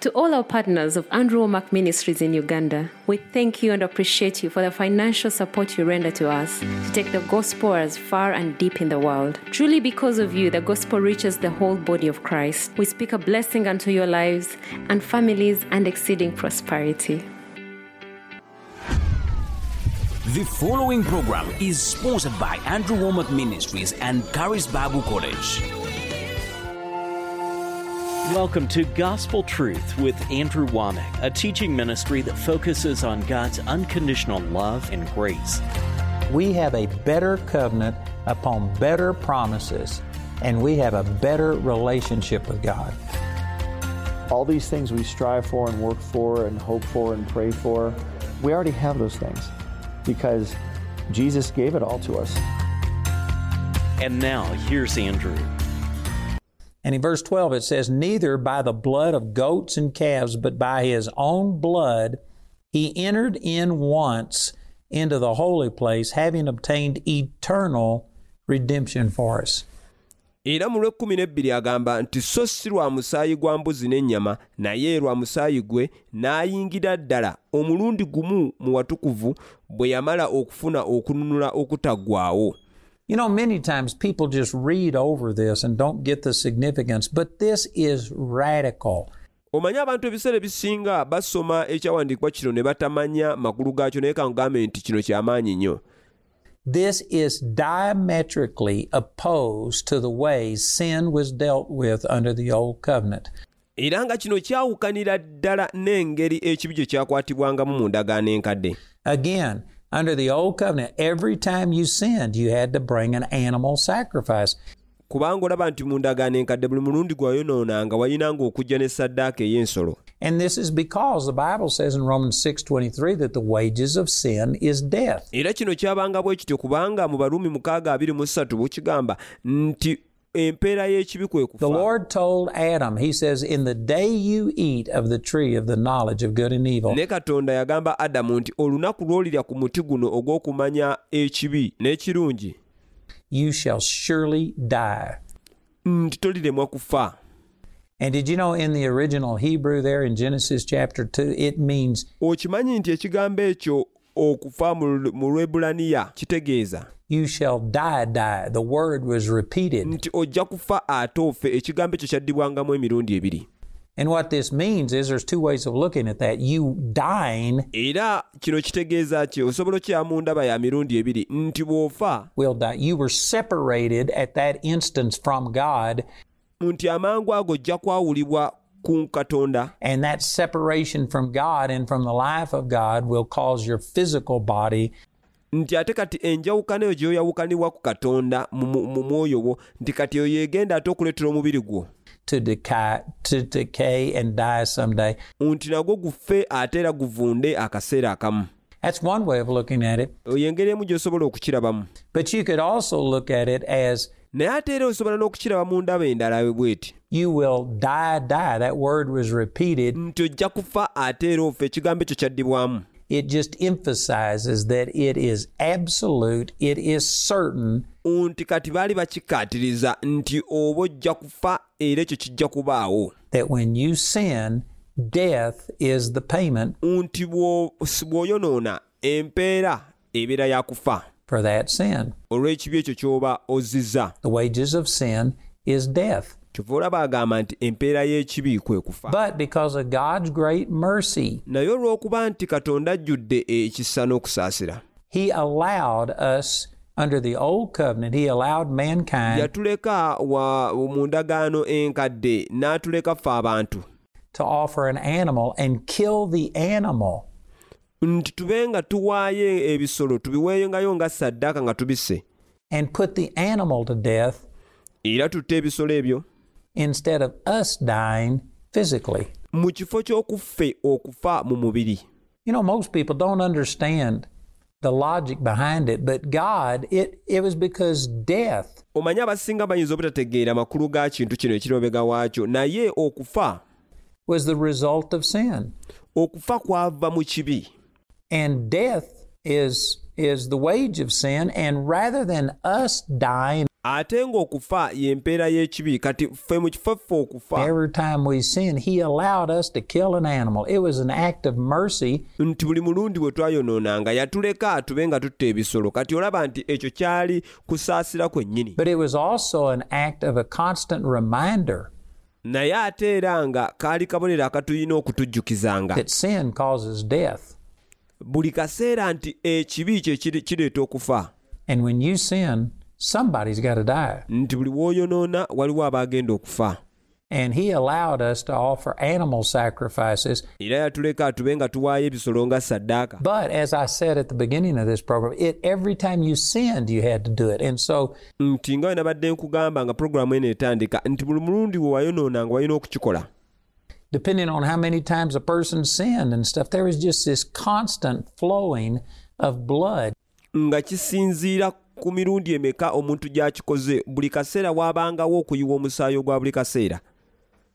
To all our partners of Andrew Wommack Ministries in Uganda, we thank you and appreciate you for the financial support you render to us to take the gospel as far and deep in the world. Truly, because of you, the gospel reaches the whole body of Christ. We speak a blessing unto your lives and families and exceeding prosperity. The following program is sponsored by Andrew Wommack Ministries and Charis Bible College. Welcome to Gospel Truth with Andrew Wommack, a teaching ministry that focuses on God's unconditional love and grace. We have a better covenant upon better promises, and we have a better relationship with God. All these things we strive for and work for and hope for and pray for, we already have those things because Jesus gave it all to us. And now, here's Andrew. And in verse 12 it says, Neither by the blood of goats and calves, but by his own blood he entered in once into the holy place, having obtained eternal redemption for us. era mu lw'ekkumi n'ebbiri agamba nti so si lwa musaayi gwa mbuzi n'ennyama naye lwa musaayi gwe n'ayingira ddala omulundi gumu mu watukuvu bwe yamala okufuna okununula okutaggwaawo You know, many times people just read over this and don't get the significance, but this is radical. omanyi abantu ebiseera ebisinga basoma ekyawandiikibwa kino ne batamanya makulu gaakyo naye nti kino kyamaanyi nnyo This is diametrically opposed to the way sin was dealt with under the old covenant. era nga kino kyawukanira ddala n'engeri ekibi gye kyakwatibwangamu mu ndagaano enkadde Again, under the old covenant, every time you sinned, you had to bring an animal sacrifice. kubanga olaba nti mu ndagaano enkadde buli mulundi gwayonoonanga wayinanga okujja ne saddaaka ey'ensolo And this is because the Bible says in Romans 6:23 that the wages of sin is death. era kino kyabanga bwe kityo kubanga mu baruumi 623 bukigamba nti empeera y'ekibi kwe The Lord told Adam, he says, "In the day you eat of the tree of the knowledge of good and evil, ne katonda yagamba adamu nti olunaku lw'olirya ku muti guno ogw'okumanya ekibi n'ekirungi. You shall surely die." Mm, nti toliremwa kufa. And did you know in the original Hebrew there in Genesis chapter 2, it means okimanyi nti ekigambo ekyo okufa mu lwebulaniya kitegeeza you shall die, die. The word was repeated. nti ojja kufa ate ofe ekigambo ekyo kyaddibwangamu emirundi ebiri And what this means is there's two ways of looking at that. You dying era kino kitegeeza ki osobola okya mu ndaba ya mirundi ebiri nti bw'ofa will die. You were separated at that instance from God, nti amangu ago ojja kwawulibwa ku katonda and that separation from God and from the life of God will cause your physical body nti ate kati enjawukana eyo gy'oyawukanibwa ku katonda mu mwoyo wo nti kati eyo yegenda ate okuleetera omubiri gwo to decay, to decay and die someday. nti nagwo gufe ate era guvunde akaseera akamu That's one way of looking at it. eyo engeri emu gy'osobola okukirabamu But you could also look at it as naye ate era osobola n'okukiraba mu ndaba endala bw'eti. You will die, die. That word was repeated. nti ojja kufa ate era ekigambo ekyo kyaddibwamu It just emphasizes that it is absolute, it is certain, nti kati baali bakikkaatiriza nti oba ojja kufa era ekyo kijja kubaawo. That when you sin, death is the payment. Nti bw'o- bw'oyonoona empeera ebeera ya kufa for that sin. olw'ekibi ekyo ky'oba ozizza The wages of sin is death. kyova olaba agamba nti empeera y'ekibi kwe kufa But because of God's great mercy, naye olw'okuba nti katonda ajjudde ekisa n'okusaasira He allowed us under the old covenant, He allowed mankind yatuleka wa mu ndagaano enkadde n'atuleka ffe abantu to offer an animal and kill the animal. Nti tube nga tuwaayo ebisolo tubiweeyongayo nga saddaaka nga tubisse and put the animal to death era tutte ebisolo ebyo instead of us dying physically. mu kifo ky'okuffe okufa mu mubiri You know, most people don't understand the logic behind it, but God, it, it was because death omanyi abasinga bayinza obutategeera makulu ga kintu kino ekirobega waakyo naye okufa was the result of sin. okufa kwava mu kibi And death is is the wage of sin. And rather than us dying ate ng'okufa y'empeera y'ekibi kati ffe mu kifo ffe okufa. Every time we sin, He allowed us to kill an animal. It was an act of mercy. Nti buli mulundi bwe twayonoonanga yatuleka tube nga tutta ebisolo. Kati olaba nti ekyo kyali kusaasira kwennyini. But it was also an act of a constant reminder naye ate era nga kaali kabonero akatulina okutujjukizanga buli kaseera nti ekibi kye kireeta okufa And when you sin, somebody's got to die. nti buli w'oyonoona waliwo okufa And He allowed us to offer animal sacrifices. era yatuleka tube nga tuwaayo ebisolo nga saddaaka But as I said at the beginning of this program, it every time you sinned, you had to do it. And so nti nga we nabadde nkugamba nga pulogulaamu eno etandika nti buli mulundi we wayonoonanga walina okukikola depending on how many times a person sinned and stuff, there was just this constant flowing of blood. nga kisinziira ku mirundi emeka omuntu gy'akikoze buli kaseera waabangawo okuyiwa omusaayi ogwa buli kaseera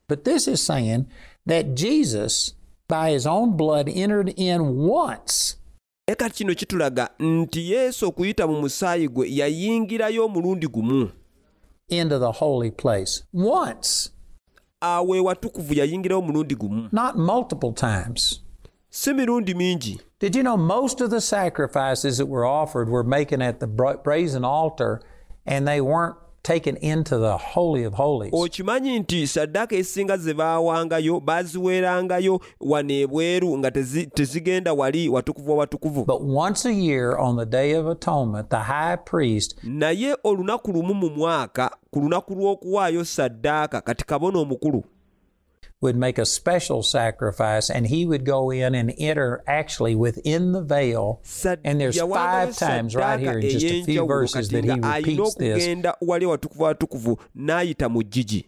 But this is saying that Jesus, by his own blood, entered in once kati kino kitulaga nti yesu okuyita mu musaayi gwe yayingirayo omulundi gumu into the holy place. Once, awo ewatukuvu yayingirayo omulundi gumu not multiple times. si mirundi mingi Did you know most of the sacrifices that were offered were making at the brazen altar and they weren't taken into the Holy of Holies? okimanyi nti saddaaka ezisinga ze baawangayo baaziweerangayo wano ebweru nga tezi- tezigenda wali watukuvu wa watukuvu But once a year on the Day of Atonement, the high priest naye olunaku lumu mu mwaka ku lunaku lw'okuwaayo saddaaka kati kabona omukulu would make a special sacrifice and he would go in and enter actually within the veil. And there's five times right here in just a few verses that he repeats this okugenda wali watukuvu watukuvu n'ayita mu ggigi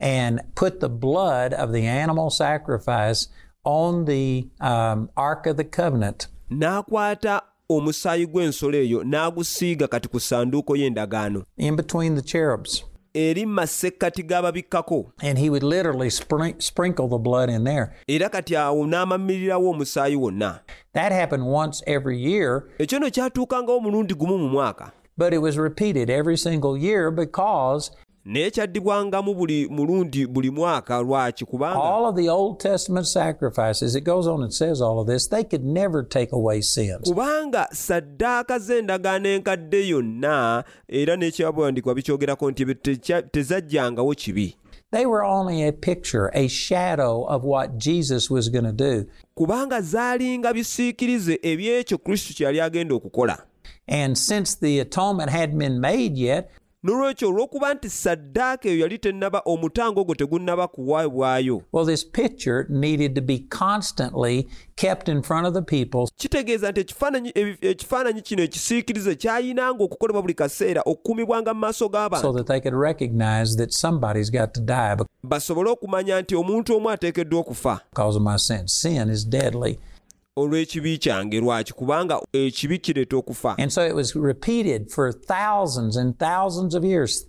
and put the blood of the animal sacrifice on the um, Ark of the Covenant. n'akwata omusaayi gw'ensolo eyo n'agusiiga kati ku ssanduuko y'endagaano in between the cherubs. Eri mu masekkati g'ababikkako. And he would literally sprinkle the blood in there. era kati awo n'amamirirawo omusaayi wonna. That happened once every year, ekyo nno kyatuukangawo omulundi gumu mu mwaka. But it was repeated every single year because naye kyaddibwangamu buli mulundi buli mwaka lwaki kubanga all of the Old Testament sacrifices, it goes on and says all of this, they could never take away sins. kubanga saddaaka z'endagaano enkadde yonna era n'ekyabuwandiikibwa bikyogerako nti tezajjangawo kibi They were only a picture, a shadow of what Jesus was going to do. kubanga zaalinga bisiikirize ebyekyo kristo kye yali agenda okukola And since the atonement hadn't been made yet, n'olwekyo olw'okuba nti saddaaka eyo yali tennaba omutango ogwo tegunnaba kuwaabwayo well, this picture needed to be constantly kept in front of the people. Kitegeeza nti ekifaananyi kino ekisiikirize kyayinanga okukolebwa buli kaseera okukumibwanga mu maaso so g'abantu that they could recognize that somebody's got to die basobole okumanya nti omuntu omu ateekeddwa okufa olw'ekibi kyange lwaki? Kubanga ekibi kireeta okufa.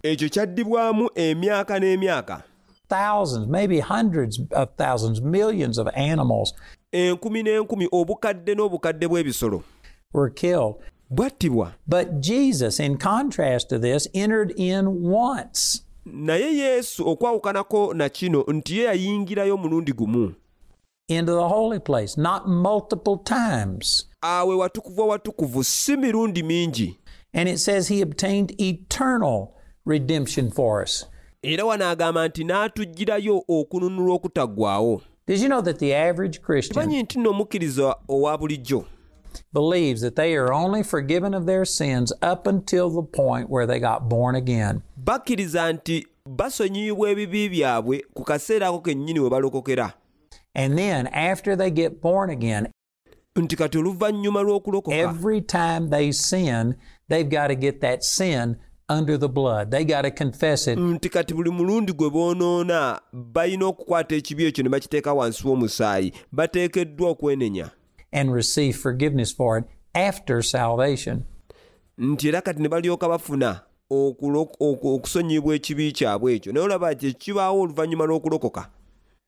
Ekyo kyaddibwamu emyaka n'emyaka. Thousands, maybe hundreds of thousands, millions of animals enkumi n'enkumi obukadde n'obukadde bw'ebisolo. were killed. bwattibwa. But Jesus, in contrast to this, entered in once. naye yesu okwawukanako na kino nti ye yayingirayo mulundi gumu into the holy place, not multiple times. awe watukuvu awatukuvu si mirundi mingi And it says he obtained eternal redemption for us. era wanaagamba nti n'atuggyirayo okununulwa okutaggwaawo Did you know that the average Christian kimanyi nti nno omukkiriza owa bulijjo believes that they are only forgiven of their sins up until the point where they got born again? bakkiriza nti basonyiyibwa ebibi byabwe ku kaseera ako kennyini we balokokera And then after they get born again, nti kati oluvannyuma lw'okulokoka every time they sin, they've got to get that sin under the blood. They got to confess it nti kati buli mulundi gwe boonoona balina okukwata ekibi ekyo ne bakiteeka wansi w'omusaayi bateekeddwa okwenenya and receive forgiveness for it after salvation. nti era kati ne balyoka bafuna okulo- ekibi kyabwe ekyo naye olaba oluvannyuma lw'okulokoka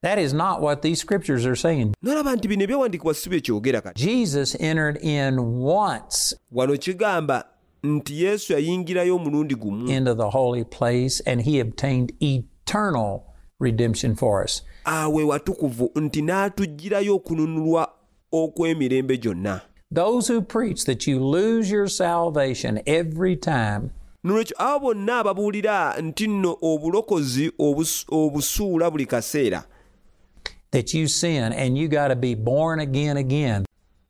That is not what these scriptures are saying. n'olaba nti bino ebyawandiikibwa si bye kyogera kati Jesus entered in once wano kigamba nti yesu yayingirayo omulundi gumu into the holy place and he obtained eternal redemption for us. awe watukuvu nti n'atugirayo okununulwa okw'emirembe gyonna Those who preach that you lose your salvation every time nolwekyo abo bonna ababuulira nti nno obulokozi obusuula buli kaseera that you sin and you got to be born again again,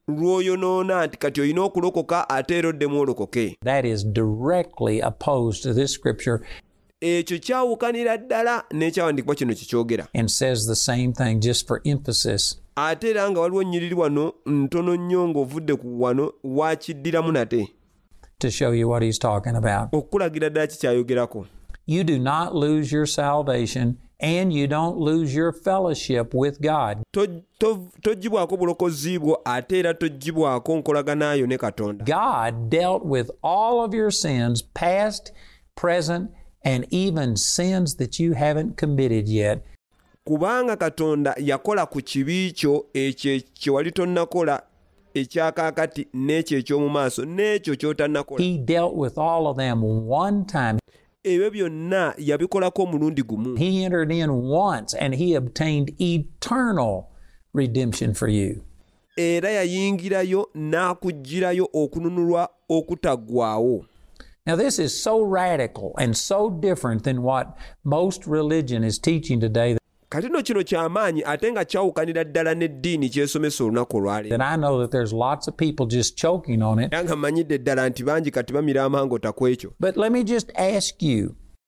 lw'oyonoona nti kati olina okulokoka ate era oddemu olokoke that is directly opposed to this scripture. Ekyo kyawukanira ddala n'ekyawandiikibwa kino kikyogera and says the same thing just for emphasis. ate era nga waliwo nnyiriri wano ntono nnyo ng'ovudde ku wano wakiddiramu nate. To show you what he's talking about. okukulagira ddala kikyayogerako You do not lose your salvation and you don't lose your fellowship with God. To- to- bulokozi bwo ate era toggibwako nkolaganayo ne katonda God dealt with all of your sins, past, present, and even sins that you haven't committed yet. kubanga katonda yakola ku kibi kyo ekyo kye wali tonnakola ekyakaakati n'ekyo eky'omu maaso n'ekyo ky'otannakola He dealt with all of them one time. Ebyo byonna yabikolako omulundi gumu He entered in once and he obtained eternal redemption for you. era yayingirayo n'akugirayo okununulwa okutaggwaawo Now, this is so radical and so different than what most religion is teaching today kati nno kino kyamaanyi ate nga kyawukanira ddala n'eddiini kyesomesa olunaku olwaleero. Nga mmanyidde ddala nti bangi kati bamira amangota ku ekyo.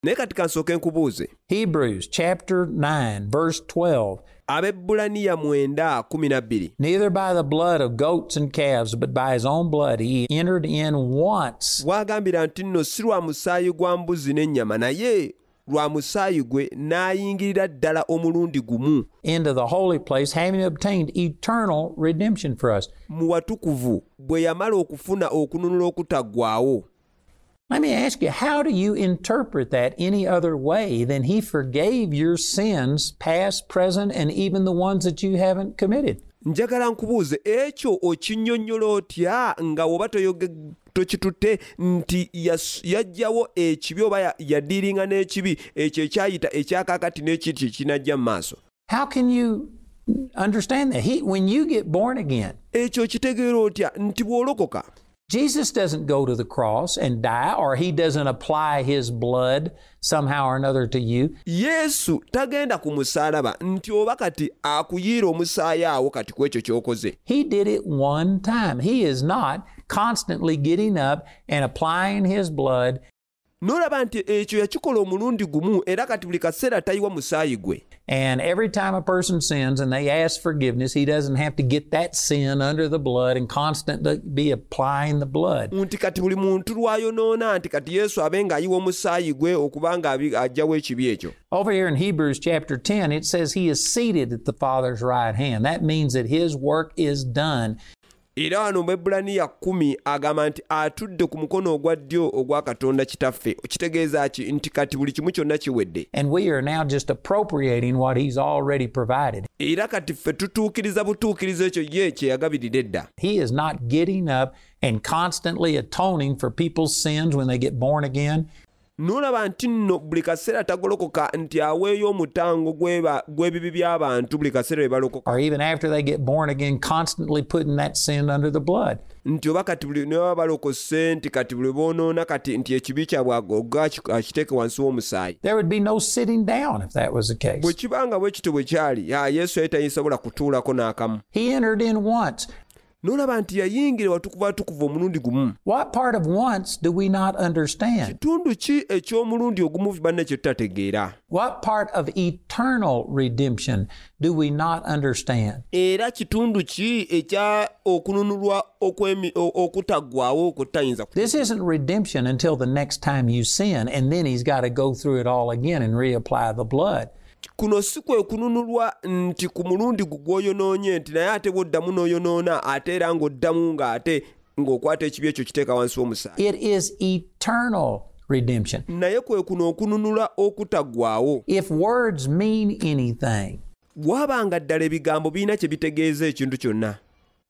Naye kati kansooke nkubuuze. Hebrews chapter 9, verse 12. abebbulaniya mwenda kumi na bbiri. Neither by the blood of goats and calves, but by his own blood he entered in once. Bwagambira nti nno si lwa musaayi gwa mbuzi n'ennyama naye lwa musaayi gwe n'ayingirira ddala omulundi gumu into the holy place, having obtained eternal redemption for us. mu watukuvu bwe yamala okufuna okununula okutaggwaawo Let me ask you, how do you interpret that any other way than he forgave your sins, past, present, and even the ones that you haven't committed? njagala nkubuuze ekyo okinnyonnyola otya nga woba toyoge- tokitutte nti yaggyawo ekibi oba ya- yaddiiringa n'ekibi ekyo ekyayita ekyakaakati n'ekiti kinajja mu maaso How can you understand that? He, when you get born again, ekyo kitegeera otya nti bw'olokoka Jesus doesn't go to the cross and die, or he doesn't apply his blood somehow or another to you. yesu tagenda ku nti oba kati akuyiira omusaayi awo kati ku ekyo ky'okoze He did it one time. He is not constantly getting up and applying his blood n'olaba nti ekyo yakikola omulundi gumu era kati buli kaseera tayiwa musaayi gwe And every time a person sins and they ask forgiveness, he doesn't have to get that sin under the blood and constantly be applying the blood. nti kati buli muntu lwayonoona nti kati yesu abe ng'ayiwa omusaayi gwe okubanga abi- ekibi ekyo Over here in Hebrews chapter 10, it says he is seated at the Father's right hand. That means that his work is done. Era wano mu ebulaniya kumi agamba nti atudde ku mukono ogwa ddyo ogwa katonda kitaffe kitegeeza ki nti kati buli kimu kyonna kiwedde And we are now just appropriating what he's already provided. era kati ffe tutuukiriza butuukirizo ekyo ye kye yagabirira edda He is not getting up and constantly atoning for people's sins when they get born again. N'olaba nti nno buli kaseera tagolokoka nti aweeyo omutango gw'ebibi by'abantu buli kaseera bwe balokoka or even after they get born again, constantly putting that sin under the blood. nti oba kati buli ne baba balokose nti kati buli boonoona kati nti ekibi kyabwe agoga akiteeke wansi w'omusaayi There would be no sitting down if that was the case. bwe kibanga bwe kityo bwe kyali yesu yali tayisobola kutuulako n'akamu He entered in once. n'olaba nti yayingira watukuvu atukuvu omulundi gumu What part of once do we not understand? kitundu ki eky'omulundi ogumu banne kye tutategeera What part of eternal redemption do we not understand? era kitundu ki ekya okununulwa okw'emi- o- okutaggwaawo okutayinza This isn't redemption until the next time you sin, and then he's got to go through it all again and reapply the blood. Kuno si kwe kununulwa nti ku mulundi gu gw'oyonoonye nti naye ate bw'oddamu n'oyonoona ate era ng'oddamu ng'ate ng'okwata ekibi ekyo kiteeka wansi w'omusaayi It is eternal redemption. naye kwe kuno okununula okutaggwaawo If words mean anything, bw'abanga ddala ebigambo birina kye bitegeeza ekintu kyonna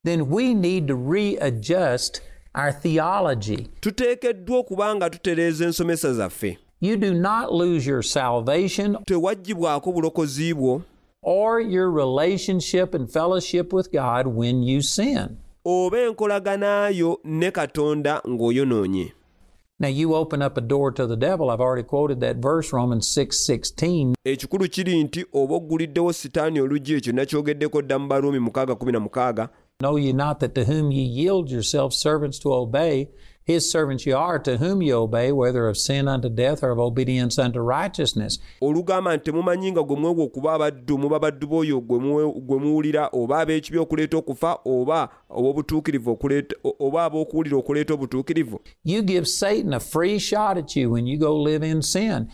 then we need to readjust our theology. tuteekeddwa okuba nga tutereeza ensomesa zaffe You do not lose your salvation tewaggyibwako bulokozi bwo or your relationship and fellowship with God when you sin. oba enkolaganaayo ne katonda ng'oyonoonye Now you open up a door to the devil. I've already quoted that verse, Romans 6:16. ekikulu kiri nti oba ogguliddewo sitaani oluggi ekyo nakyogeddeko dda mu baruumi 6:16 Know ye not that to whom ye yield yourselves servants to obey, his servants ye are, to whom ye obey, whether of sin unto death or of obedience unto righteousness. olugamba nti temumanyi nga gwe okuba abaddu muba baddu b'oyo gwe muwulira oba ab'ekibi okuleeta okufa oba ob'obutuukirivu oba ab'okuwulira okuleeta obutuukirivu You give Satan a free shot at you when you go live in sin.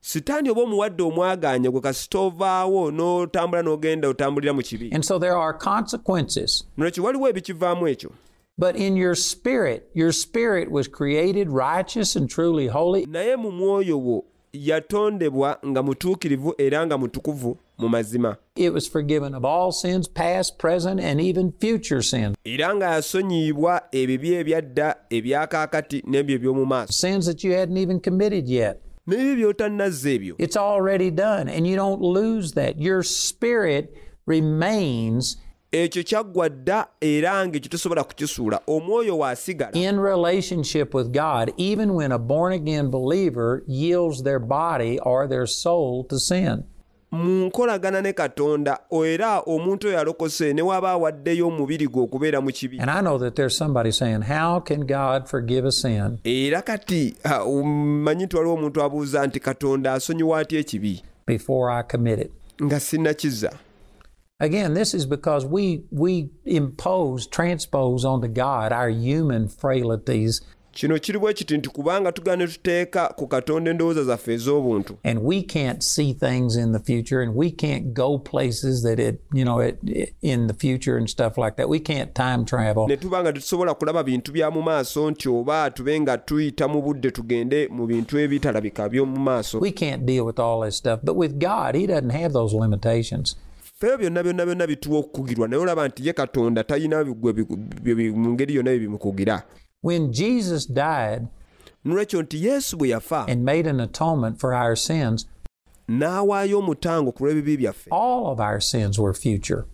sitaani oba omuwadde omwaganya gwe kasita ovaawo n'otambula n'ogenda otambulira mu kibi And so there are consequences. nolwekyo waliwo ebikivaamu ekyo But in your spirit, your spirit was created righteous and truly holy. naye mu mwoyo wo yatondebwa nga mutuukirivu era nga mutukuvu mu mazima It was forgiven of all sins, past, present, and even future sins. era nga yasonyiyibwa ebibi ebyadda ebyakaakati n'ebyo eby'omu maaso Sins that you hadn't even committed yet. n'ebyo by'otannazza ebyo It's already done, and you don't lose that. Your spirit remains ekyo kyaggwa dda era ng'ekyo tosobola kukisuula. Omwoyo waasigala. In relationship with God, even when a born again believer yields their body or their soul to sin. mu nkolagana ne katonda era omuntu oyo alokose ne waba awaddeyo omubiri gwe okubeera mu kibi. Era kati mmanyi nti waliwo omuntu abuuza nti katonda asonyiwa atya ekibi? Nga sinnakiza Again, this is because we we impose, transpose onto God our human frailties, kino kiri bwe kiti nti kubanga tugana tuteeka ku katonda endowooza zaffe ez'obuntu and we can't see things in the future, and we can't go places that it you know it, it- in the future and stuff like that. We can't time travel. ne tuba nga tetusobola kulaba bintu bya mu maaso nti oba tube nga tuyita mu budde tugende mu bintu ebitalabika by'omu maaso We can't deal with all this stuff. But with God, He doesn't have those limitations. Feeyo byonna byonna byonna bituwa okukugirwa naye olaba nti ye katonda talina mu ngeri yonna bye bimukugira. When Jesus died nolwekyo nti yesu bwe yafa and made an atonement for our sins, n'awaayo omutango ku lw'ebibi byaffe. all of our sins were future.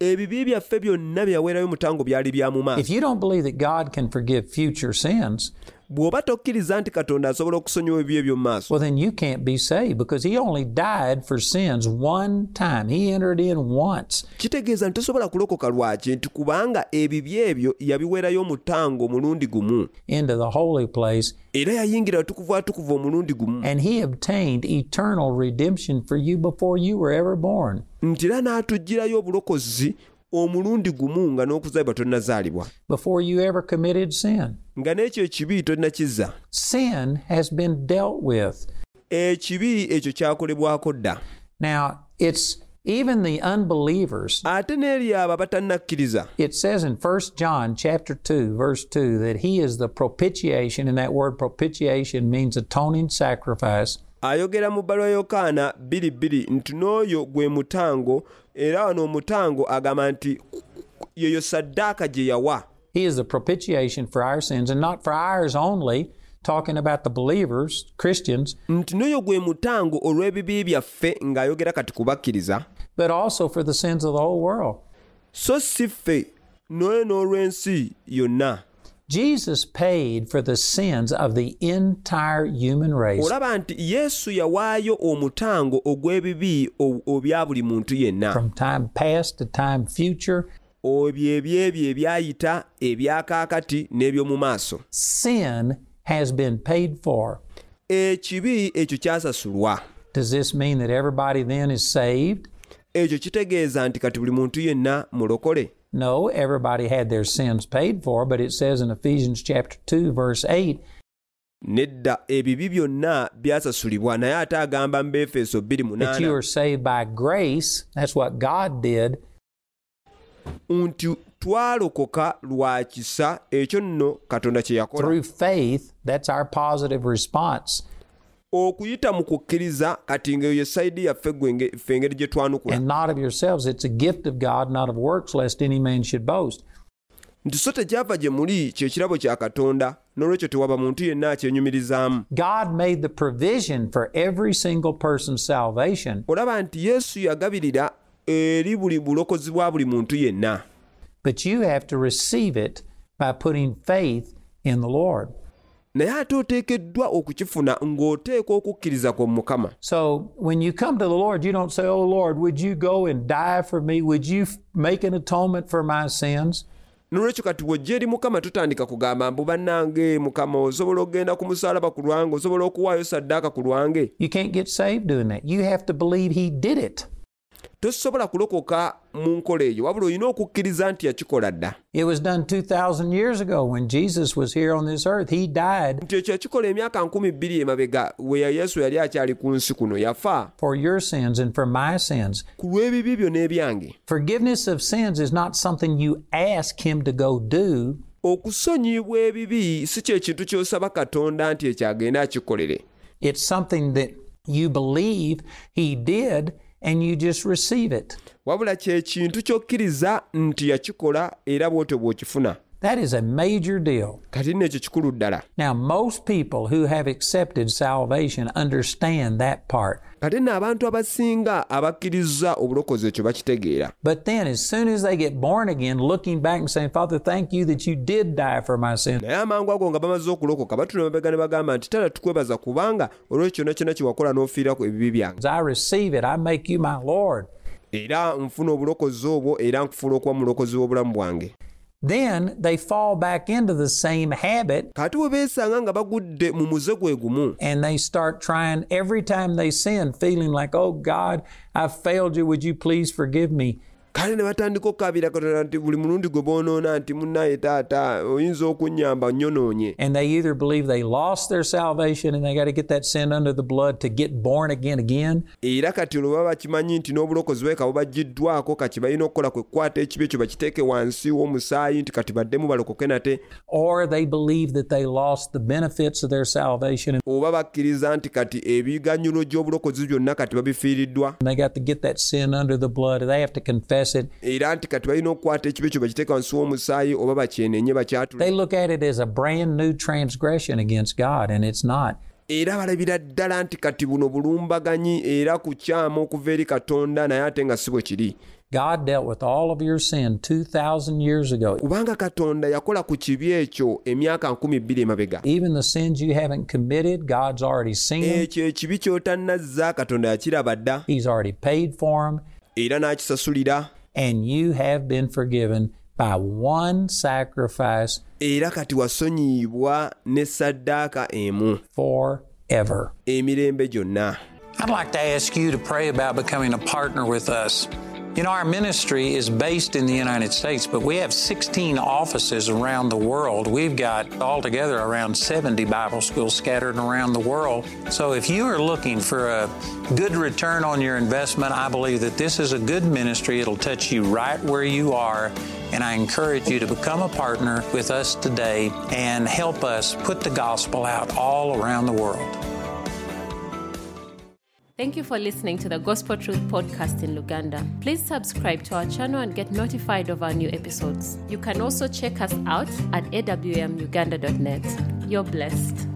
ebibi byaffe byonna bye yaweerayo mutango byali bya mu If you don't believe that God can forgive future sins, bw'oba tokkiriza nti katonda asobola okusonyiwa eby'omu maaso well, then you can't be saved because He only died for sins one time. He entered in once. kitegeeza nti tosobola kulokoka lwaki nti kubanga ebibi ebyo yabiweerayo omutango omulundi gumu into the holy place, era yayingira watukuvu omulundi gumu and He obtained eternal redemption for you before you were ever born. nti era n'atuggirayo obulokozi omulundi gumu nga n'okuzaalibwa tonnazaalibwa Before you ever committed sin. nga n'ekyo ekibi tonnakizza Sin has been dealt with. ekibi ekyo kyakolebwako dda Now, it's even the unbelievers. ate n'eri abo abatannakkiriza It says in 1 John chapter 2 verse 2 that he is the propitiation and that word propitiation means atoning sacrifice. ayogera mu bbalwa yokaana 22 nti n'oyo gwe mutango era wano omutango agamba nti yeyo saddaaka gye yawa. He is the propitiation for our sins and not for ours only, talking about the believers, Christians, nti n'oyo gwe mutango olw'ebibi byaffe ng'ayogera kati kubakkiriza. But also for the sins of the whole world. so si ffe noye n'olw'ensi yonna Jesus paid for the sins of the entire human race. olaba nti yesu yawaayo omutango ogw'ebibi obya buli muntu yenna From time past to time future, obyo ebyebyo ebyayita ebyakaakati n'eby'omu maaso sin has been paid for. ekibi ekyo kyasasulwa Does this mean that everybody then is saved? ekyo kitegeeza nti kati buli muntu yenna mulokole No, everybody had their sins paid for, but it says in Ephesians chapter 2 verse 8, nedda ebibi byonna byasasulibwa naye ate agamba mu you 2:8 saved by grace. That's what God did. nti twalokoka lwa kisa ekyo nno katonda kye yakola Through faith, that's our positive response. Okuyita mu kukkiriza kati ngaeyo ye sayidi yaffe ffe engeri gye twanukula And not of yourselves. It's a gift of God, not of works, lest any man should boast. nti so tekyava gye muli kyekirabo kya katonda n'olwekyo tewaba muntu yenna akyenyumirizaamu God made the provision for every single person's salvation, olaba nti yesu yagabirira eri buli bulokozi bwa buli muntu yenna but you have to receive it by putting faith in the Lord. Naye ate oteekeddwa okukifuna ng'oteeka okukkiriza kwa mukama So when you come to the Lord, you don't say, Oh Lord, would you go and die for me? Would you make an atonement for my sins? nolwekyo kati bw'ojja eri mukama tutandika kugamba mbu bannange mukama osobola okgenda ku musalaba ku lwange osobola okuwaayo saddaaka ku lwange You can't get saved doing that. You have to believe He did it. Tosobola kulokoka mu nkola eyo wabula olina okukkiriza nti yakikola dda It was done 2,000 years ago when Jesus was here on this earth. He died nti ekyo yakikola emyaka bbiri emabega we yesu yali akyali ku nsi kuno yafa for your sins and for my sins. ku lw'ebibi byo n'ebyange Forgiveness of sins is not something you ask Him to go do. ebibi si kyekintu ky'osaba katonda nti ekyagenda akikolere It's something that you believe He did and you just receive it. wabula kyekintu ky'okkiriza nti yakikola era bw'otyo bw'okifuna That is a major deal. kati nno ekyo kikulu ddala Now, most people who have accepted salvation understand that part. Kati nno abantu abasinga abakkiriza obulokozi ekyo bakitegeera But then, as soon as they get born again, looking back and saying, Father, thank you that you did die for my sins. naye amangu ago nga bamaze okulokoka batuna mabega ne bagamba nti tala tukwebaza kubanga olwekyo kyonna kyonna kye wakola n'ofiirako ebibi byange I receive it, I make you my Lord. era nfuna obulokozi obwo era nkufuula okuba mulokozi w'obulamu bwange Then they fall back into the same habit kati bwe beesanga nga bagudde mu muze gwe gumu and they start trying every time they sin, feeling like, oh God, I've failed you. Would you please forgive me? Kale ne batandika okukabira katonda nti buli mulundi gwe boonoona nti munnaye taata oyinza okunnyamba nnyonoonye And they either believe they lost their salvation and they got to get that sin under the blood to get born again again, era kati olwo baba bakimanyi nti n'obulokozi bweka bubaggiddwako kati balina okukola kwe kukwata ekibi ekyo bakiteeke wansi w'omusaayi nti kati baddemu balokoke nate or they believe that they lost the benefits of their salvation and oba bakkiriza nti kati ebiganyulo gy'obulokozi byonna kati babifiiriddwa. they got to get that sin under the blood. They have to confess it. era nti kati balina okukwata ekibi ekyo bakiteeka wansi w'omusaayi oba bakyenenye bakyatule They look at it as a brand new transgression against God, and it's not. era balabira ddala nti kati buno bulumbaganyi era okuva eri katonda naye ate nga si bwe kiri God dealt with all of your sin 2,000 years ago. kubanga katonda yakola ku kibi ekyo emyaka emabega Even the sins you haven't committed, God's already seen them. ekyo ekibi ky'otannazza katonda yakiraba dda He's already paid for them, era n'akisasulira and you have been forgiven by one sacrifice era kati wasonyiyibwa ne saddaaka emu forever. emirembe gyonna I'd like to ask you to pray about becoming a partner with us. You know, our ministry is based in the United States, but we have 16 offices around the world. We've got altogether around 70 Bible schools scattered around the world. So if you are looking for a good return on your investment, I believe that this is a good ministry. It'll touch you right where you are. And I encourage you to become a partner with us today and help us put the gospel out all around the world. Thank you for listening to the Gospel Truth Podcast in Luganda. Please subscribe to our channel and get notified of our new episodes. You can also check us out at awmuganda.net. You're blessed.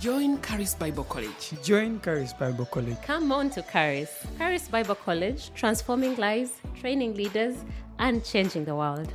Join Charis Bible College. Join Charis Bible College. Come on to Charis. Charis Bible College, transforming lives, training leaders, and changing the world.